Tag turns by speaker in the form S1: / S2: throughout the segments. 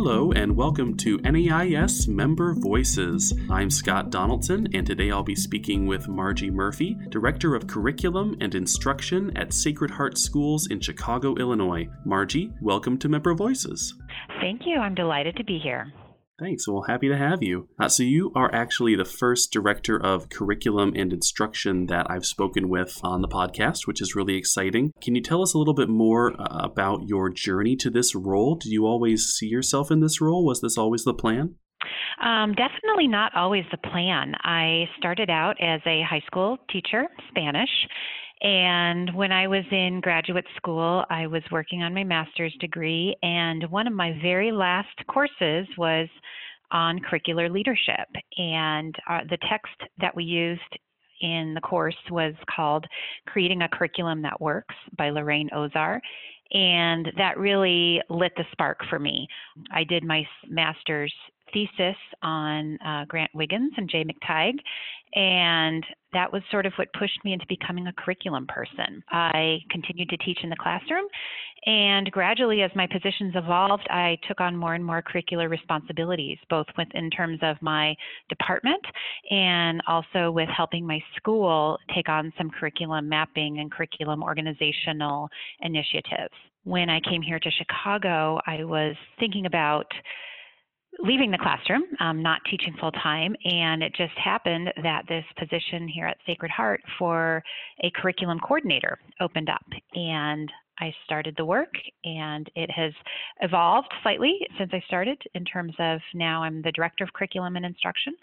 S1: Hello, and welcome to NAIS Member Voices. I'm Scott Donaldson, and today I'll be speaking with Margie Murphy, Director of Curriculum and Instruction at Sacred Heart Schools in Chicago, Illinois. Margie, welcome to Member Voices.
S2: Thank you. I'm delighted to be here.
S1: Thanks. Well, happy to have you. Uh, so, you are actually the first director of curriculum and instruction that I've spoken with on the podcast, which is really exciting. Can you tell us a little bit more uh, about your journey to this role? Did you always see yourself in this role? Was this always the plan?
S2: Um, definitely not always the plan. I started out as a high school teacher, Spanish. And when I was in graduate school, I was working on my master's degree, and one of my very last courses was on curricular leadership. And uh, the text that we used in the course was called Creating a Curriculum That Works by Lorraine Ozar. And that really lit the spark for me. I did my master's thesis on uh, Grant Wiggins and Jay McTighe, and that was sort of what pushed me into becoming a curriculum person. I continued to teach in the classroom, and gradually, as my positions evolved, I took on more and more curricular responsibilities, both with in terms of my department and also with helping my school take on some curriculum mapping and curriculum organizational initiatives. When I came here to Chicago, I was thinking about leaving the classroom, um, not teaching full time, and it just happened that this position here at Sacred Heart for a curriculum coordinator opened up, and I started the work, and it has evolved slightly since I started in terms of now I'm the director of curriculum and instruction,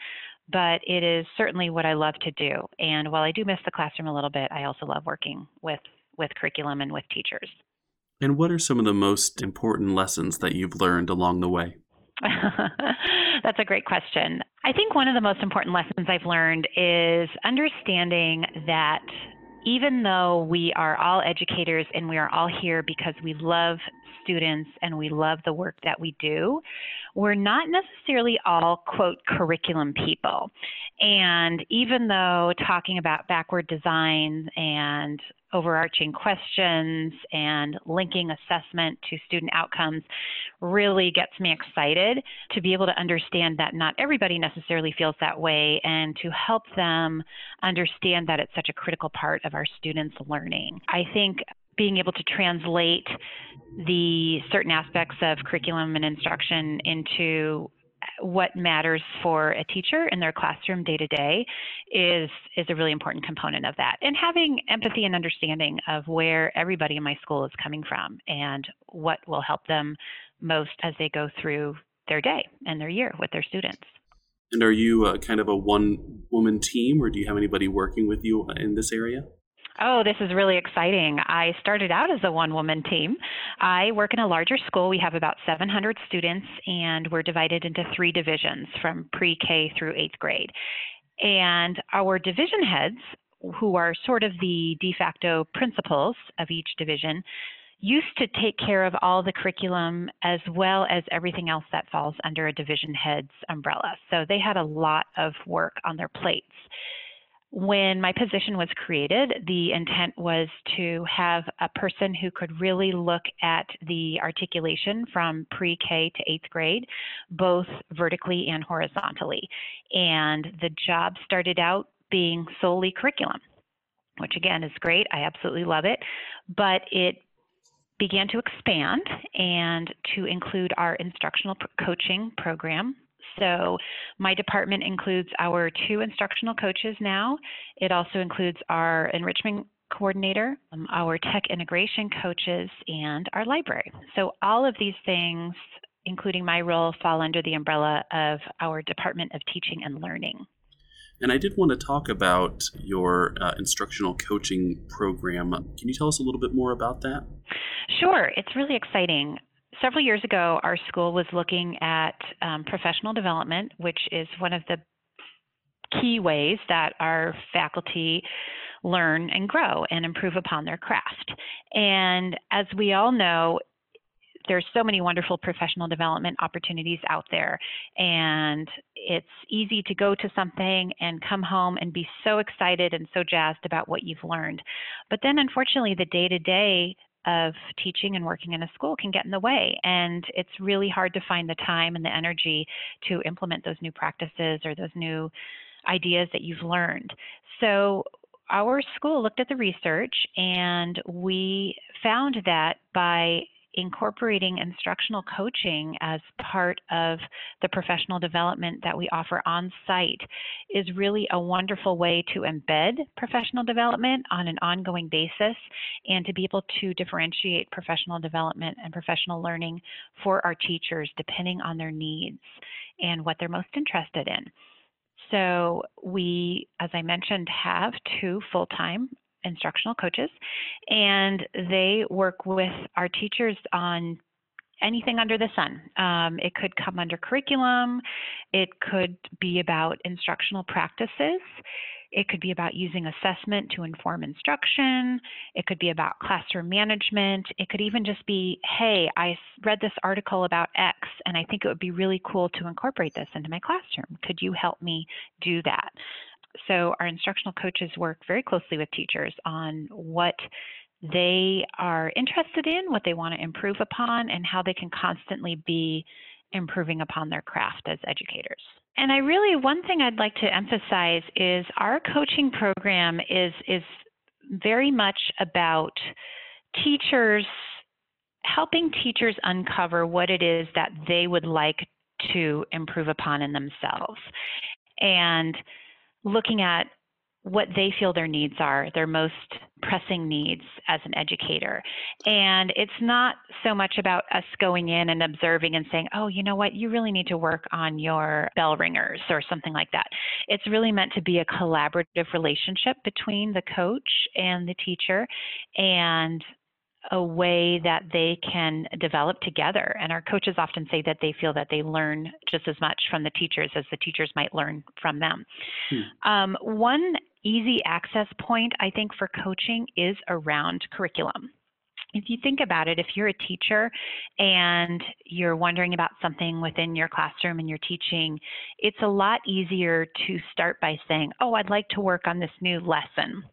S2: but it is certainly what I love to do. And while I do miss the classroom a little bit, I also love working with with curriculum and with teachers.
S1: And what are some of the most important lessons that you've learned along the way?
S2: That's a great question. I think one of the most important lessons I've learned is understanding that even though we are all educators and we are all here because we love students and we love the work that we do, we're not necessarily all, quote, curriculum people. And even though talking about backward design and overarching questions and linking assessment to student outcomes really gets me excited to be able to understand that not everybody necessarily feels that way and to help them understand that it's such a critical part of our students' learning. I think being able to translate the certain aspects of curriculum and instruction into what matters for a teacher in their classroom day to day is is a really important component of that. And having empathy and understanding of where everybody in my school is coming from and what will help them most as they go through their day and their year with their students.
S1: And are you uh, kind of a one woman team or do you have anybody working with you in this area
S2: Oh, this is really exciting. I started out as a one woman team. I work in a larger school. We have about 700 students, and we're divided into three divisions from pre K through eighth grade. And our division heads, who are sort of the de facto principals of each division, used to take care of all the curriculum as well as everything else that falls under a division head's umbrella. So they had a lot of work on their plates when my position was created, the intent was to have a person who could really look at the articulation from pre K to eighth grade, both vertically and horizontally. And the job started out being solely curriculum, which again is great. I absolutely love it. But it began to expand and to include our instructional coaching program, so my department includes our two instructional coaches now. It also includes our enrichment coordinator, um, our tech integration coaches, and our library. So all of these things, including my role, fall under the umbrella of our Department of Teaching and Learning.
S1: And I did want to talk about your uh, instructional coaching program. Can you tell us a little bit more about that?
S2: Sure. It's really exciting several years ago, our school was looking at um, professional development, which is one of the key ways that our faculty learn and grow and improve upon their craft. And as we all know, there's so many wonderful professional development opportunities out there and it's easy to go to something and come home and be so excited and so jazzed about what you've learned but then unfortunately the day to day of teaching and working in a school can get in the way. And it's really hard to find the time and the energy to implement those new practices or those new ideas that you've learned. So our school looked at the research and we found that by incorporating instructional coaching as part of the professional development that we offer on site is really a wonderful way to embed professional development on an ongoing basis and to be able to differentiate professional development and professional learning for our teachers depending on their needs and what they're most interested in. So, we, as I mentioned, have two full time instructional coaches, and they work with our teachers on anything under the sun. Um, it could come under curriculum, it could be about instructional practices. It could be about using assessment to inform instruction. It could be about classroom management. It could even just be, hey, I read this article about X, and I think it would be really cool to incorporate this into my classroom. Could you help me do that? So, our instructional coaches work very closely with teachers on what they are interested in, what they want to improve upon, and how they can constantly be improving upon their craft as educators. And I really, one thing I'd like to emphasize is our coaching program is, is very much about teachers helping teachers uncover what it is that they would like to improve upon in themselves. And looking at what they feel their needs are, their most pressing needs as an educator. And it's not so much about us going in and observing and saying, oh, you know what, you really need to work on your bell ringers or something like that. It's really meant to be a collaborative relationship between the coach and the teacher and a way that they can develop together. And our coaches often say that they feel that they learn just as much from the teachers as the teachers might learn from them. Hmm. Um, one easy access point, I think, for coaching is around curriculum. If you think about it, if you're a teacher and you're wondering about something within your classroom and you're teaching, it's a lot easier to start by saying, Oh, I'd like to work on this new lesson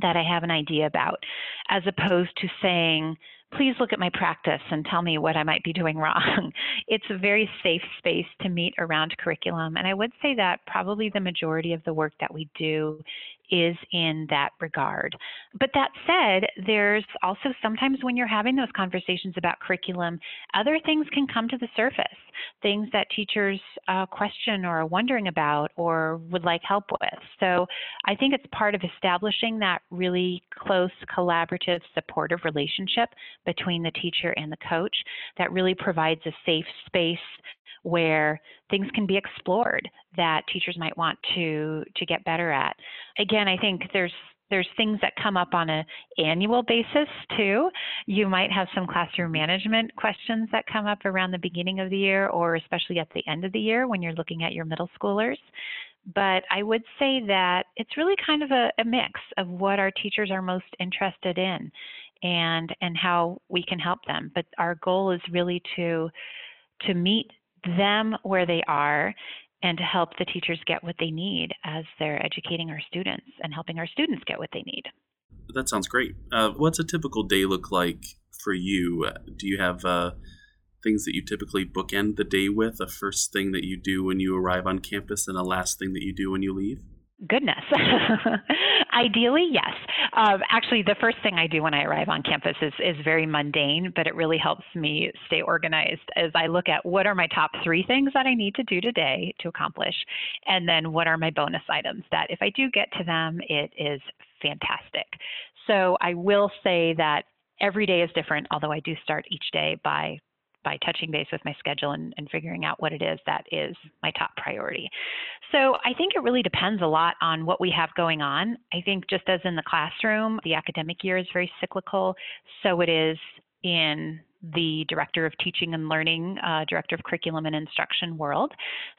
S2: that I have an idea about, as opposed to saying, please look at my practice and tell me what I might be doing wrong. it's a very safe space to meet around curriculum. And I would say that probably the majority of the work that we do is in that regard. But that said, there's also sometimes when you're having those conversations about curriculum, other things can come to the surface, things that teachers uh, question or are wondering about or would like help with. So I think it's part of establishing that really close, collaborative, supportive relationship between the teacher and the coach that really provides a safe space where things can be explored that teachers might want to to get better at. Again, I think there's there's things that come up on an annual basis too. You might have some classroom management questions that come up around the beginning of the year or especially at the end of the year when you're looking at your middle schoolers. But I would say that it's really kind of a, a mix of what our teachers are most interested in and and how we can help them. But our goal is really to to meet them where they are and to help the teachers get what they need as they're educating our students and helping our students get what they need.
S1: That sounds great. Uh, what's a typical day look like for you? Do you have uh, things that you typically bookend the day with? A first thing that you do when you arrive on campus and a last thing that you do when you leave?
S2: Goodness. Ideally, yes. Uh, actually, the first thing I do when I arrive on campus is, is very mundane, but it really helps me stay organized as I look at what are my top three things that I need to do today to accomplish, and then what are my bonus items that if I do get to them, it is fantastic. So I will say that every day is different, although I do start each day by by touching base with my schedule and, and figuring out what it is that is my top priority. So I think it really depends a lot on what we have going on. I think just as in the classroom, the academic year is very cyclical, so it is in the director of teaching and learning, uh, director of curriculum and instruction world.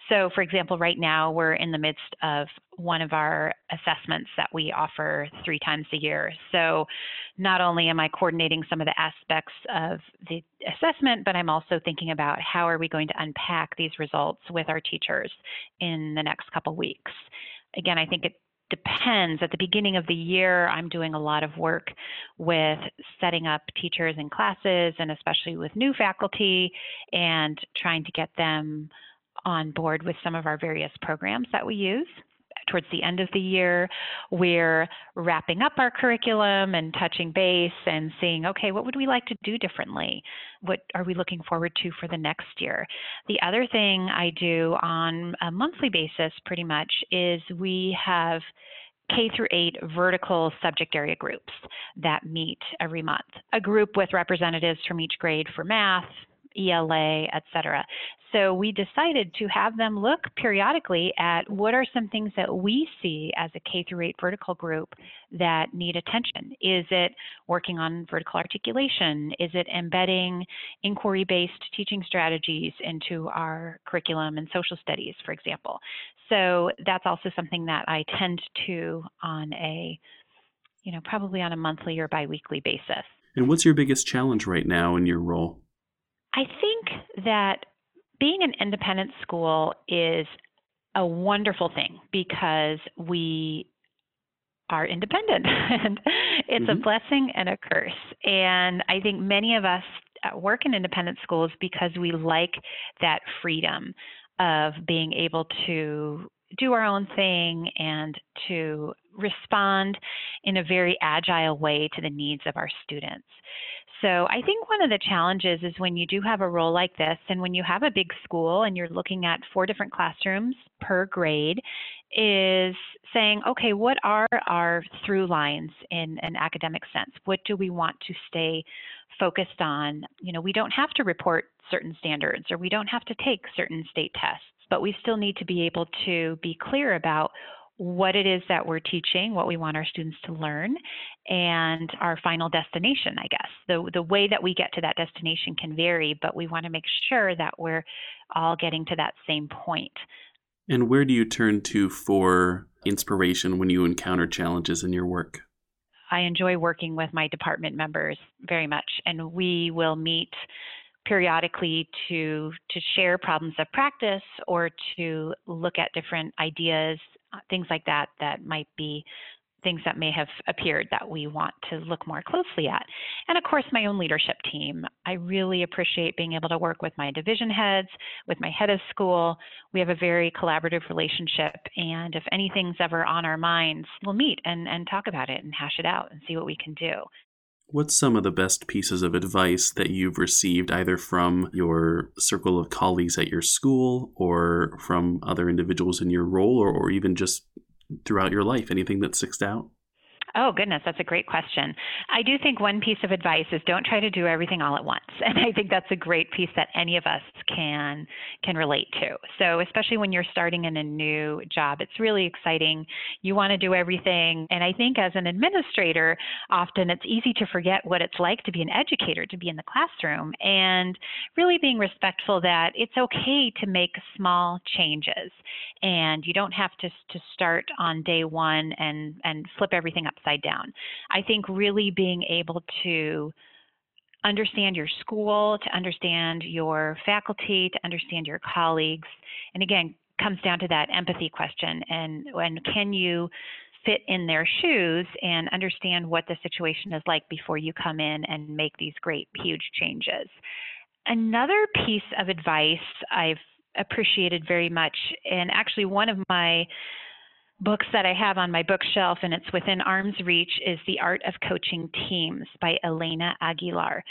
S2: So, for example, right now we're in the midst of one of our assessments that we offer three times a year. So, not only am I coordinating some of the aspects of the assessment, but I'm also thinking about how are we going to unpack these results with our teachers in the next couple weeks. Again, I think it depends. At the beginning of the year, I'm doing a lot of work with setting up teachers and classes, and especially with new faculty, and trying to get them on board with some of our various programs that we use towards the end of the year, we're wrapping up our curriculum and touching base and seeing, okay, what would we like to do differently? What are we looking forward to for the next year? The other thing I do on a monthly basis, pretty much, is we have K through 8 vertical subject area groups that meet every month. A group with representatives from each grade for math, ELA, et cetera. So we decided to have them look periodically at what are some things that we see as a K through 8 vertical group that need attention. Is it working on vertical articulation? Is it embedding inquiry based teaching strategies into our curriculum and social studies, for example? So that's also something that I tend to on a you know, probably on a monthly or biweekly basis.
S1: And what's your biggest challenge right now in your role?
S2: I think that being an independent school is a wonderful thing because we are independent and it's mm-hmm. a blessing and a curse. And I think many of us uh, work in independent schools because we like that freedom of being able to do our own thing and to respond in a very agile way to the needs of our students. So I think one of the challenges is when you do have a role like this and when you have a big school and you're looking at four different classrooms per grade is saying, okay, what are our through lines in an academic sense? What do we want to stay focused on? You know, we don't have to report certain standards or we don't have to take certain state tests, but we still need to be able to be clear about what it is that we're teaching, what we want our students to learn, and our final destination, I guess. The, the way that we get to that destination can vary, but we want to make sure that we're all getting to that same point.
S1: And where do you turn to for inspiration when you encounter challenges in your work?
S2: I enjoy working with my department members very much, and we will meet periodically to to share problems of practice or to look at different ideas uh, things like that that might be things that may have appeared that we want to look more closely at. And of course, my own leadership team. I really appreciate being able to work with my division heads, with my head of school. We have a very collaborative relationship. And if anything's ever on our minds, we'll meet and, and talk about it and hash it out and see what we can do.
S1: What's some of the best pieces of advice that you've received either from your circle of colleagues at your school or from other individuals in your role or, or even just throughout your life? Anything that sticks out?
S2: Oh, goodness, that's a great question. I do think one piece of advice is don't try to do everything all at once. And I think that's a great piece that any of us can can relate to. So, especially when you're starting in a new job, it's really exciting. You want to do everything, and I think as an administrator, often it's easy to forget what it's like to be an educator, to be in the classroom, and really being respectful that it's okay to make small changes and you don't have to to start on day 1 and and flip everything upside upside down. I think really being able to understand your school, to understand your faculty, to understand your colleagues, and again, comes down to that empathy question and and can you fit in their shoes and understand what the situation is like before you come in and make these great huge changes. Another piece of advice I've appreciated very much and actually one of my books that I have on my bookshelf and it's within arm's reach is The Art of Coaching Teams by Elena Aguilar.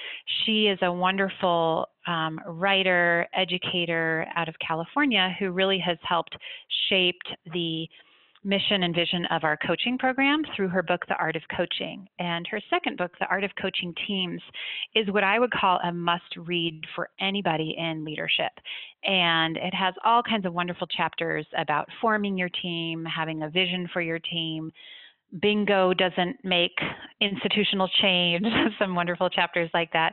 S2: She is a wonderful um, writer, educator out of California who really has helped shape the mission and vision of our coaching program through her book, The Art of Coaching. And her second book, The Art of Coaching Teams, is what I would call a must read for anybody in leadership. And it has all kinds of wonderful chapters about forming your team, having a vision for your team, bingo doesn't make institutional change, some wonderful chapters like that.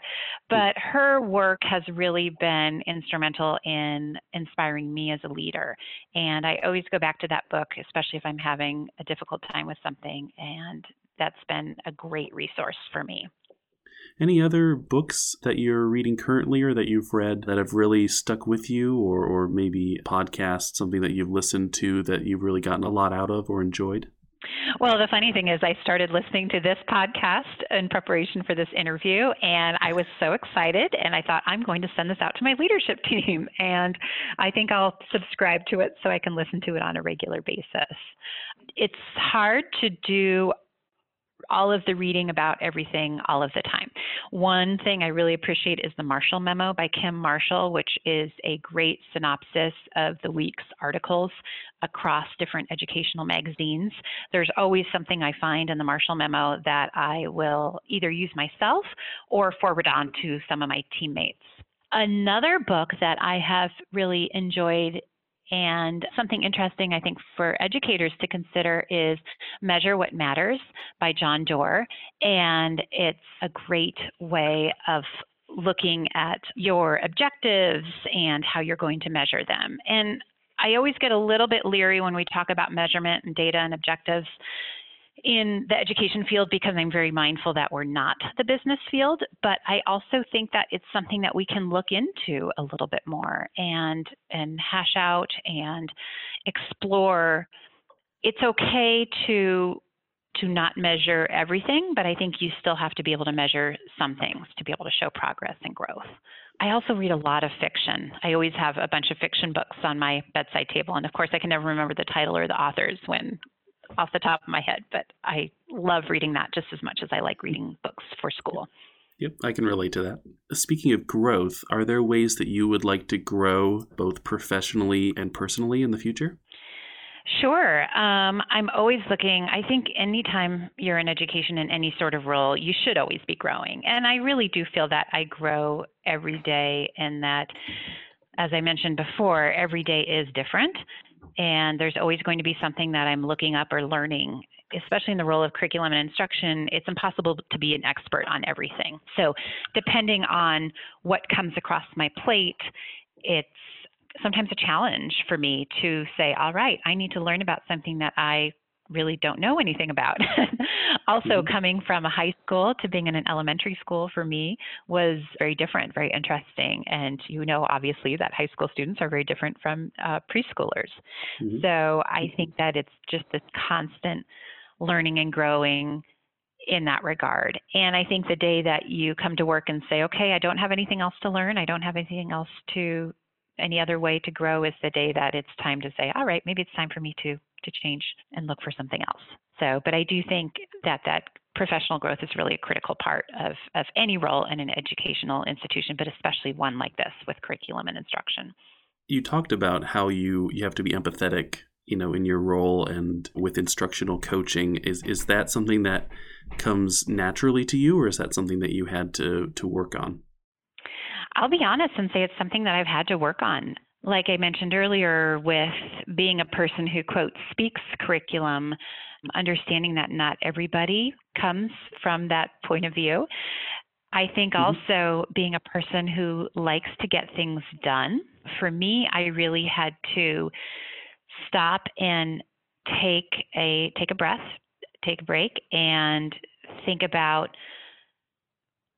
S2: But her work has really been instrumental in inspiring me as a leader. And I always go back to that book, especially if I'm having a difficult time with something. And that's been a great resource for me.
S1: Any other books that you're reading currently or that you've read that have really stuck with you, or, or maybe podcasts, something that you've listened to that you've really gotten a lot out of or enjoyed?
S2: Well, the funny thing is, I started listening to this podcast in preparation for this interview, and I was so excited. And I thought, I'm going to send this out to my leadership team. And I think I'll subscribe to it so I can listen to it on a regular basis. It's hard to do all of the reading about everything all of the time. One thing I really appreciate is the Marshall Memo by Kim Marshall, which is a great synopsis of the week's articles across different educational magazines. There's always something I find in the Marshall Memo that I will either use myself or forward on to some of my teammates. Another book that I have really enjoyed and something interesting, I think, for educators to consider is Measure What Matters by John Doerr. And it's a great way of looking at your objectives and how you're going to measure them. And I always get a little bit leery when we talk about measurement and data and objectives in the education field because I'm very mindful that we're not the business field, but I also think that it's something that we can look into a little bit more and and hash out and explore. It's okay to to not measure everything, but I think you still have to be able to measure some things to be able to show progress and growth. I also read a lot of fiction. I always have a bunch of fiction books on my bedside table, and of course, I can never remember the title or the authors when off the top of my head, but I love reading that just as much as I like reading books for school.
S1: Yep, I can relate to that. Speaking of growth, are there ways that you would like to grow both professionally and personally in the future?
S2: Sure. Um, I'm always looking. I think anytime you're in education in any sort of role, you should always be growing. And I really do feel that I grow every day, and that, as I mentioned before, every day is different and there's always going to be something that I'm looking up or learning. Especially in the role of curriculum and instruction, it's impossible to be an expert on everything. So, depending on what comes across my plate, it's sometimes a challenge for me to say, all right, I need to learn about something that I really don't know anything about. also, mm-hmm. coming from a high school to being in an elementary school for me was very different, very interesting. And you know, obviously, that high school students are very different from uh, preschoolers. Mm-hmm. So I think that it's just this constant learning and growing in that regard. And I think the day that you come to work and say, okay, I don't have anything else to learn, I don't have anything else to any other way to grow is the day that it's time to say, all right, maybe it's time for me to to change and look for something else. So, but I do think that that professional growth is really a critical part of, of any role in an educational institution, but especially one like this with curriculum and instruction.
S1: You talked about how you, you have to be empathetic, you know, in your role and with instructional coaching. Is is that something that comes naturally to you or is that something that you had to to work on?
S2: I'll be honest and say it's something that I've had to work on like I mentioned earlier, with being a person who, quote, speaks curriculum, understanding that not everybody comes from that point of view. I think mm-hmm. also being a person who likes to get things done. For me, I really had to stop and take a take a breath, take a break and think about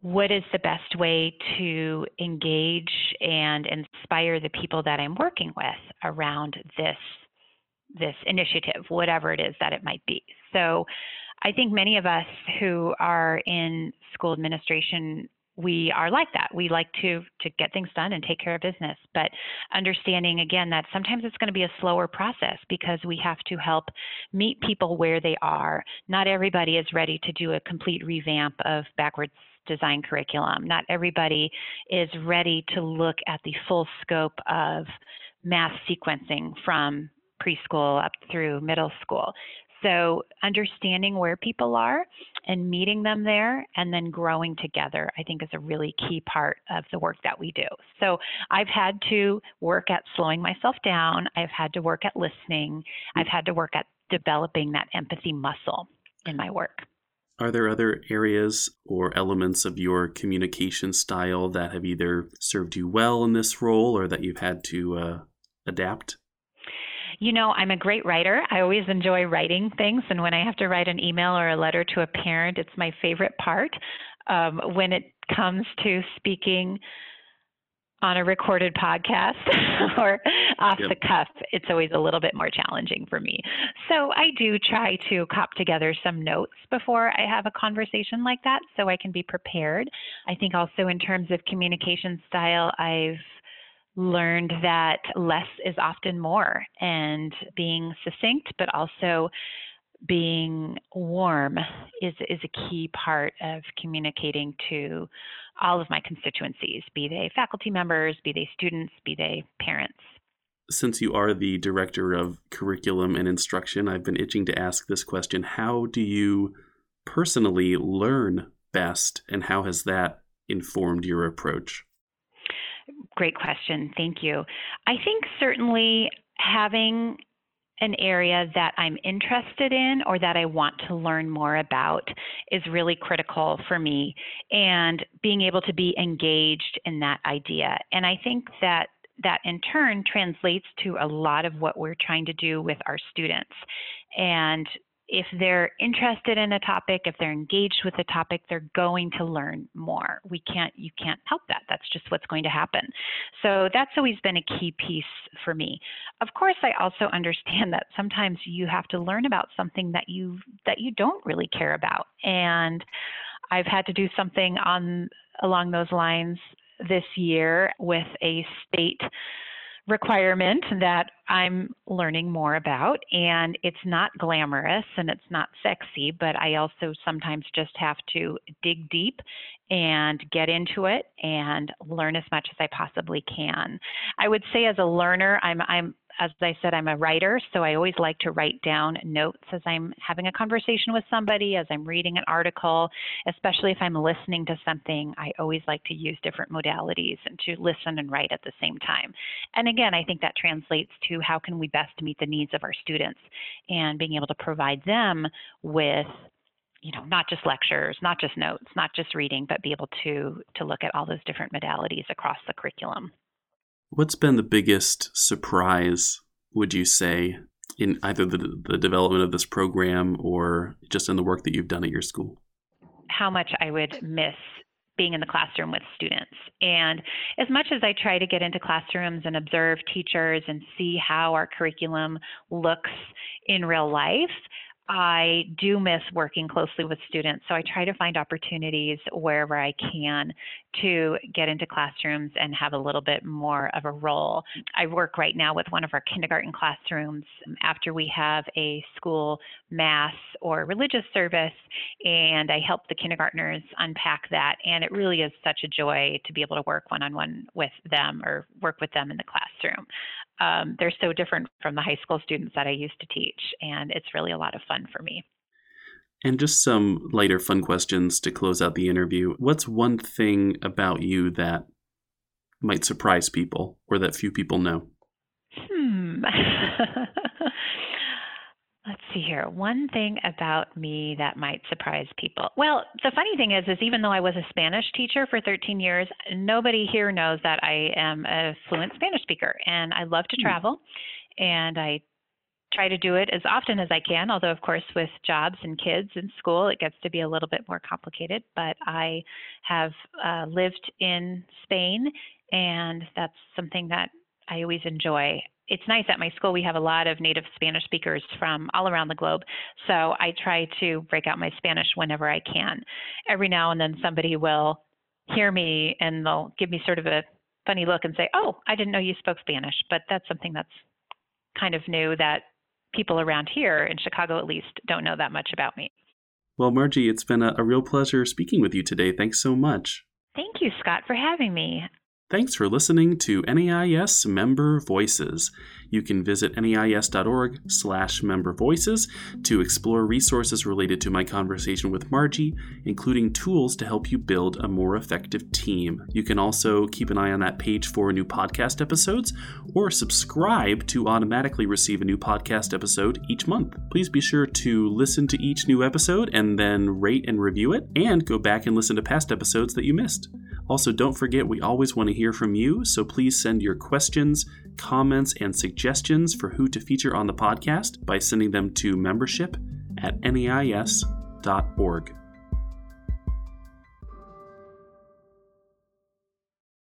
S2: what is the best way to engage and inspire the people that I'm working with around this this initiative, whatever it is that it might be. So I think many of us who are in school administration we are like that. We like to to get things done and take care of business, but understanding again that sometimes it's going to be a slower process because we have to help meet people where they are. Not everybody is ready to do a complete revamp of backwards design curriculum. Not everybody is ready to look at the full scope of math sequencing from preschool up through middle school. So, understanding where people are and meeting them there and then growing together, I think is a really key part of the work that we do. So, I've had to work at slowing myself down, I've had to work at listening, I've had to work at developing that empathy muscle in my work.
S1: Are there other areas or elements of your communication style that have either served you well in this role or that you've had to uh, adapt?
S2: You know, I'm a great writer. I always enjoy writing things. And when I have to write an email or a letter to a parent, it's my favorite part. Um, when it comes to speaking on a recorded podcast or off yep. the cuff, it's always a little bit more challenging for me. So I do try to cop together some notes before I have a conversation like that so I can be prepared. I think also in terms of communication style, I've learned that less is often more and being succinct, but also being warm is is a key part of communicating to all of my constituencies, be they faculty members, be they students, be they parents.
S1: Since you are the director of curriculum and instruction, I've been itching to ask this question. How do you personally learn best, and how has that informed your approach?
S2: Great question. Thank you. I think certainly having an area that I'm interested in or that I want to learn more about is really critical for me and being able to be engaged in that idea. And I think that that in turn translates to a lot of what we're trying to do with our students. And if they're interested in a topic, if they're engaged with the topic, they're going to learn more. We can't, you can't help that. That's just what's going to happen. So that's always been a key piece for me. Of course, I also understand that sometimes you have to learn about something that you that you don't really care about, and I've had to do something on along those lines this year with a state requirement that I'm learning more about. And it's not glamorous and it's not sexy, but I also sometimes just have to dig deep and get into it and learn as much as I possibly can. I would say as a learner, I'm I'm as I said, I'm a writer, so I always like to write down notes as I'm having a conversation with somebody, as I'm reading an article, especially if I'm listening to something. I always like to use different modalities and to listen and write at the same time. And again, I think that translates to how can we best meet the needs of our students and being able to provide them with you know not just lectures not just notes not just reading but be able to to look at all those different modalities across the curriculum
S1: What's been the biggest surprise, would you say, in either the, the development of this program or just in the work that you've done at your school?
S2: How much I would miss being in the classroom with students. And as much as I try to get into classrooms and observe teachers and see how our curriculum looks in real life, I do miss working closely with students, so I try to find opportunities wherever I can to get into classrooms and have a little bit more of a role. I work right now with one of our kindergarten classrooms after we have a school mass or religious service, and I help the kindergartners unpack that. And it really is such a joy to be able to work one on one with them or work with them in the classroom. Um, they're so different from the high school students that I used to teach, and it's really a lot of fun for me.
S1: And just some lighter, fun questions to close out the interview. What's one thing about you that might surprise people or that few people know?
S2: Hmm. Let's see here. One thing about me that might surprise people. Well, the funny thing is, is even though I was a Spanish teacher for 13 years, nobody here knows that I am a fluent Spanish speaker, and I love to hmm. travel, and I try to do it as often as I can, although, of course, with jobs and kids and school, it gets to be a little bit more complicated. But I have uh, lived in Spain, and that's something that I always enjoy. It's nice at my school, we have a lot of native Spanish speakers from all around the globe. So I try to break out my Spanish whenever I can. Every now and then, somebody will hear me and they'll give me sort of a funny look and say, Oh, I didn't know you spoke Spanish. But that's something that's kind of new that people around here, in Chicago at least, don't know that much about me.
S1: Well, Margie, it's been a, a real pleasure speaking with you today. Thanks so much.
S2: Thank you, Scott, for having me.
S1: Thanks for listening to NAIS Member Voices. You can visit nais.org slash member voices to explore resources related to my conversation with Margie, including tools to help you build a more effective team. You can also keep an eye on that page for new podcast episodes or subscribe to automatically receive a new podcast episode each month. Please be sure to listen to each new episode and then rate and review it, and go back and listen to past episodes that you missed. Also, don't forget we always want to hear from you, so please send your questions, comments, and suggestions for who to feature on the podcast by sending them to membership at nais.org.